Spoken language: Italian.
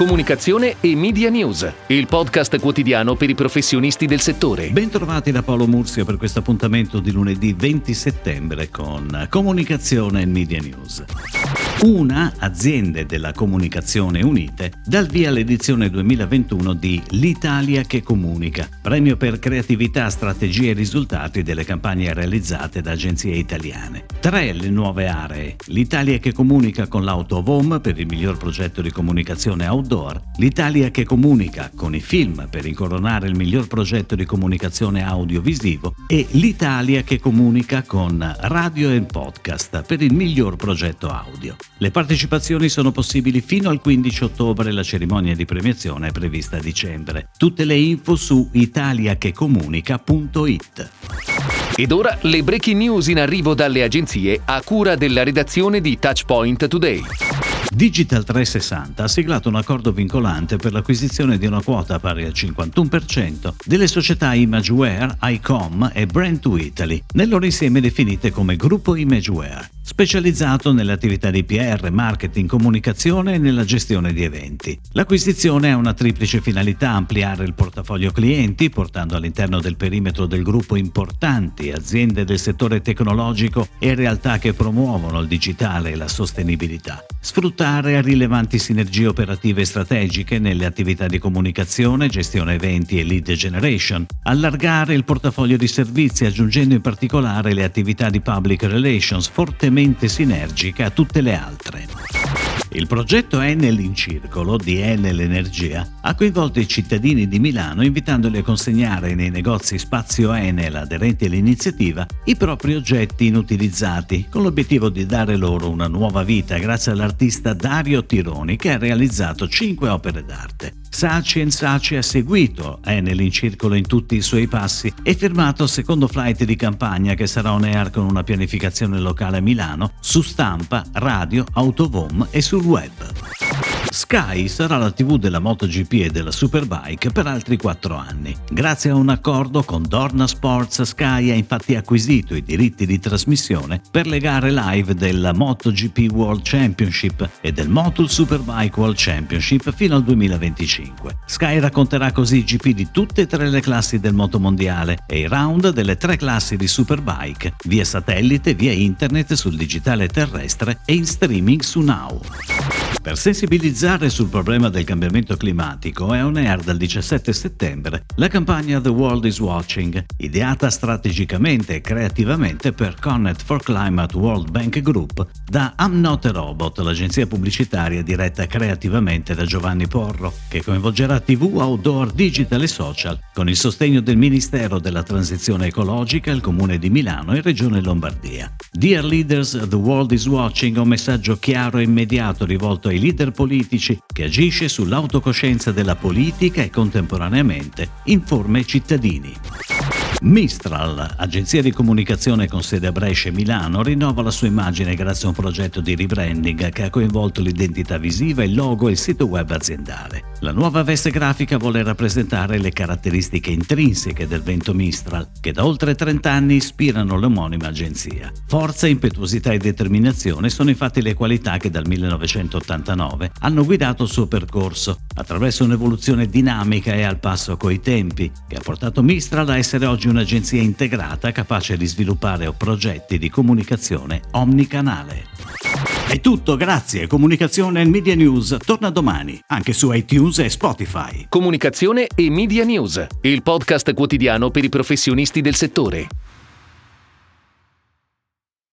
Comunicazione e Media News, il podcast quotidiano per i professionisti del settore. Bentrovati da Paolo Mursia per questo appuntamento di lunedì 20 settembre con Comunicazione e Media News. Una, aziende della comunicazione unite, dal via l'edizione 2021 di L'Italia che comunica, premio per creatività, strategie e risultati delle campagne realizzate da agenzie italiane. Tre le nuove aree, l'Italia che comunica con l'Autovom per il miglior progetto di comunicazione outdoor, l'Italia che comunica con i film per incoronare il miglior progetto di comunicazione audiovisivo e l'Italia che comunica con radio e podcast per il miglior progetto audio. Le partecipazioni sono possibili fino al 15 ottobre, la cerimonia di premiazione è prevista a dicembre. Tutte le info su italiachecomunica.it. Ed ora le breaking news in arrivo dalle agenzie a cura della redazione di Touchpoint Today. Digital 360 ha siglato un accordo vincolante per l'acquisizione di una quota pari al 51% delle società Imageware, ICOM e Brand 2 Italy, nel loro insieme definite come Gruppo Imageware specializzato nelle attività di PR, marketing, comunicazione e nella gestione di eventi. L'acquisizione ha una triplice finalità, ampliare il portafoglio clienti, portando all'interno del perimetro del gruppo importanti aziende del settore tecnologico e realtà che promuovono il digitale e la sostenibilità. Sfruttare rilevanti sinergie operative e strategiche nelle attività di comunicazione, gestione eventi e lead generation. Allargare il portafoglio di servizi aggiungendo in particolare le attività di public relations fortemente estremamente sinergica a tutte le altre. Il progetto Enel in Circolo di Enel Energia ha coinvolto i cittadini di Milano invitandoli a consegnare nei negozi Spazio Enel aderenti all'iniziativa i propri oggetti inutilizzati con l'obiettivo di dare loro una nuova vita grazie all'artista Dario Tironi che ha realizzato cinque opere d'arte. Saci Saci ha seguito Enel in circolo in tutti i suoi passi e firmato il secondo flight di campagna che sarà on air con una pianificazione locale a Milano su stampa, radio, autovom e sul web. Sky sarà la TV della MotoGP e della Superbike per altri 4 anni. Grazie a un accordo con Dorna Sports, Sky ha infatti acquisito i diritti di trasmissione per le gare live della MotoGP World Championship e del Motul Superbike World Championship fino al 2025. Sky racconterà così i GP di tutte e tre le classi del motomondiale e i round delle tre classi di Superbike, via satellite, via internet, sul digitale terrestre e in streaming su Now. Per sensibilizzare sul problema del cambiamento climatico è on air dal 17 settembre la campagna The World is Watching, ideata strategicamente e creativamente per Connect for Climate World Bank Group da I'm Not a Robot, l'agenzia pubblicitaria diretta creativamente da Giovanni Porro, che coinvolgerà TV, outdoor, digital e social con il sostegno del Ministero della Transizione Ecologica, il Comune di Milano e Regione Lombardia. Dear Leaders, The World is Watching un messaggio chiaro e immediato rivolto ai leader politici che agisce sull'autocoscienza della politica e contemporaneamente informa i cittadini. Mistral, agenzia di comunicazione con sede a Brescia e Milano, rinnova la sua immagine grazie a un progetto di rebranding che ha coinvolto l'identità visiva, il logo e il sito web aziendale. La nuova veste grafica vuole rappresentare le caratteristiche intrinseche del vento Mistral, che da oltre 30 anni ispirano l'omonima agenzia. Forza, impetuosità e determinazione sono infatti le qualità che dal 1989 hanno guidato il suo percorso, attraverso un'evoluzione dinamica e al passo coi tempi, che ha portato Mistral a essere oggi un'agenzia integrata capace di sviluppare progetti di comunicazione omnicanale. È tutto, grazie. Comunicazione e Media News torna domani, anche su iTunes e Spotify. Comunicazione e Media News, il podcast quotidiano per i professionisti del settore.